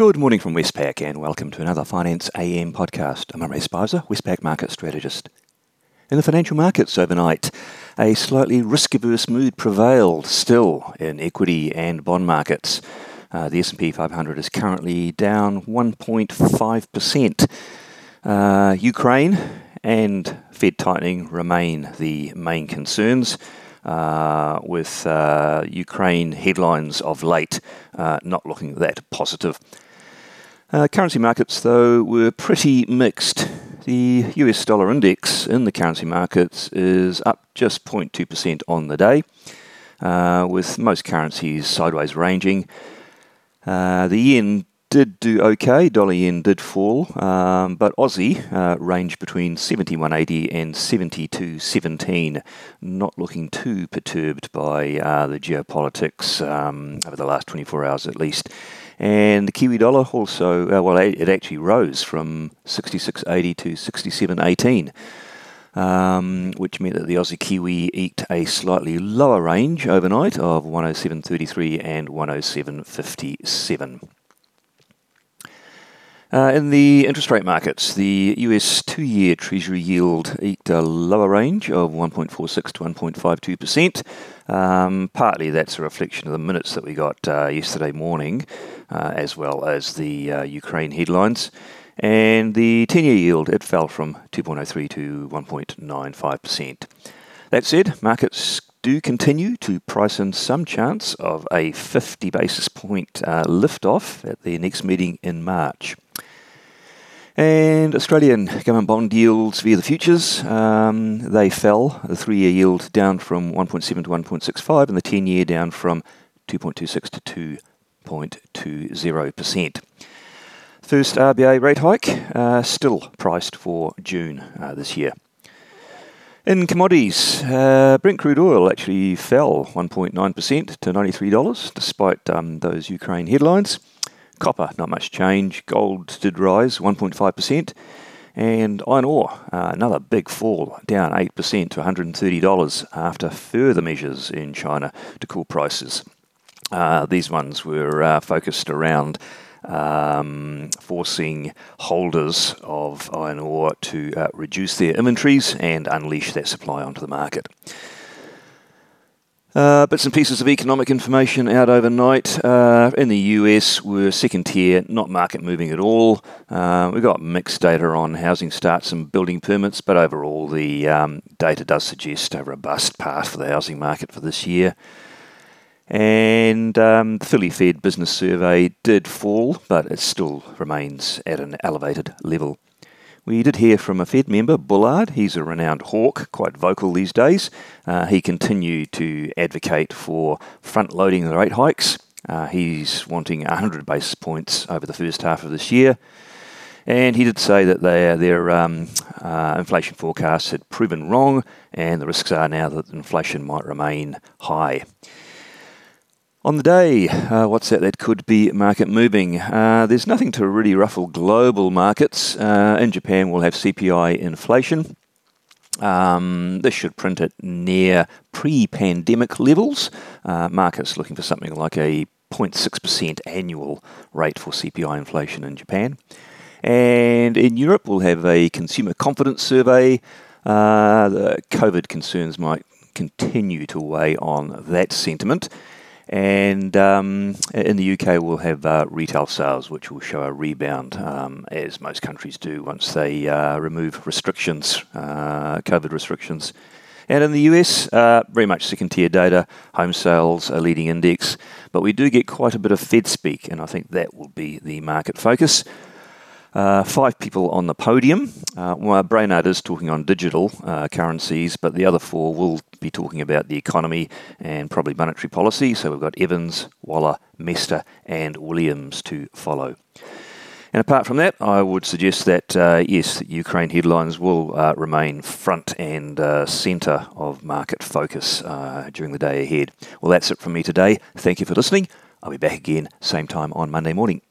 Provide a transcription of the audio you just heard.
Good morning from Westpac and welcome to another Finance AM podcast. I'm Imre Speizer, Westpac market strategist. In the financial markets overnight, a slightly risk-averse mood prevailed still in equity and bond markets. Uh, the S&P 500 is currently down 1.5%. Uh, Ukraine and Fed tightening remain the main concerns uh, with uh, Ukraine headlines of late uh, not looking that positive. Uh, currency markets, though, were pretty mixed. The US dollar index in the currency markets is up just 0.2% on the day, uh, with most currencies sideways ranging. Uh, the yen did do okay. Dollar yen did fall, um, but Aussie uh, ranged between 71.80 and 72.17. Not looking too perturbed by uh, the geopolitics um, over the last 24 hours at least. And the Kiwi dollar also, uh, well, it actually rose from 66.80 to 67.18. Um, which meant that the Aussie Kiwi eked a slightly lower range overnight of 107.33 and 107.57. Uh, in the interest rate markets, the US two year Treasury yield eked a lower range of 1.46 to 1.52%. Um, partly that's a reflection of the minutes that we got uh, yesterday morning, uh, as well as the uh, Ukraine headlines. And the 10 year yield, it fell from 2.03 to 1.95%. That said, markets do continue to price in some chance of a 50 basis point uh, lift off at the next meeting in March. And Australian government bond yields via the futures, um, they fell. The three year yield down from 1.7 to 1.65, and the 10 year down from 2.26 to 2.20%. First RBA rate hike, uh, still priced for June uh, this year. In commodities, uh, Brent crude oil actually fell 1.9% to $93 despite um, those Ukraine headlines. Copper, not much change. Gold did rise 1.5%. And iron ore, uh, another big fall, down 8% to $130 after further measures in China to cool prices. Uh, these ones were uh, focused around um, forcing holders of iron ore to uh, reduce their inventories and unleash that supply onto the market. Uh, bits and pieces of economic information out overnight. Uh, in the US, we're second tier, not market moving at all. Uh, we've got mixed data on housing starts and building permits, but overall, the um, data does suggest a robust path for the housing market for this year. And um, the Philly Fed business survey did fall, but it still remains at an elevated level. We did hear from a Fed member, Bullard. He's a renowned hawk, quite vocal these days. Uh, he continued to advocate for front loading the rate hikes. Uh, he's wanting 100 basis points over the first half of this year. And he did say that their, their um, uh, inflation forecasts had proven wrong, and the risks are now that inflation might remain high. On the day, uh, what's that that could be market moving? Uh, there's nothing to really ruffle global markets. Uh, in Japan, we'll have CPI inflation. Um, this should print at near pre pandemic levels. Uh, markets looking for something like a 0.6% annual rate for CPI inflation in Japan. And in Europe, we'll have a consumer confidence survey. Uh, the COVID concerns might continue to weigh on that sentiment. And um, in the UK, we'll have uh, retail sales, which will show a rebound, um, as most countries do once they uh, remove restrictions, uh, COVID restrictions. And in the US, uh, very much second tier data, home sales, a leading index, but we do get quite a bit of Fed speak, and I think that will be the market focus. Uh, five people on the podium. Uh, well, Brainard is talking on digital uh, currencies, but the other four will be talking about the economy and probably monetary policy. So we've got Evans, Waller, Mester, and Williams to follow. And apart from that, I would suggest that, uh, yes, Ukraine headlines will uh, remain front and uh, centre of market focus uh, during the day ahead. Well, that's it from me today. Thank you for listening. I'll be back again same time on Monday morning.